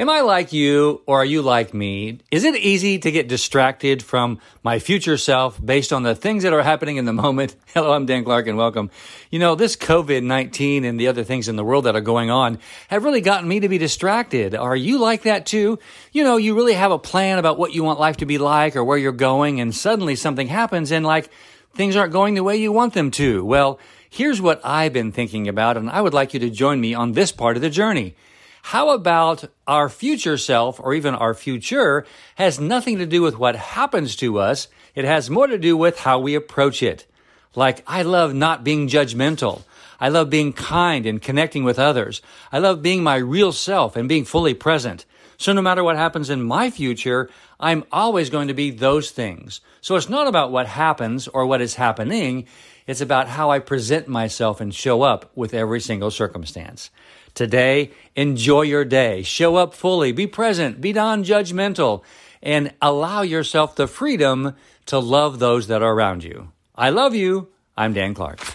Am I like you or are you like me? Is it easy to get distracted from my future self based on the things that are happening in the moment? Hello, I'm Dan Clark and welcome. You know, this COVID-19 and the other things in the world that are going on have really gotten me to be distracted. Are you like that too? You know, you really have a plan about what you want life to be like or where you're going and suddenly something happens and like things aren't going the way you want them to. Well, here's what I've been thinking about and I would like you to join me on this part of the journey. How about our future self or even our future has nothing to do with what happens to us. It has more to do with how we approach it. Like, I love not being judgmental. I love being kind and connecting with others. I love being my real self and being fully present. So no matter what happens in my future, I'm always going to be those things. So it's not about what happens or what is happening. It's about how I present myself and show up with every single circumstance. Today, enjoy your day. Show up fully. Be present. Be non judgmental and allow yourself the freedom to love those that are around you. I love you. I'm Dan Clark.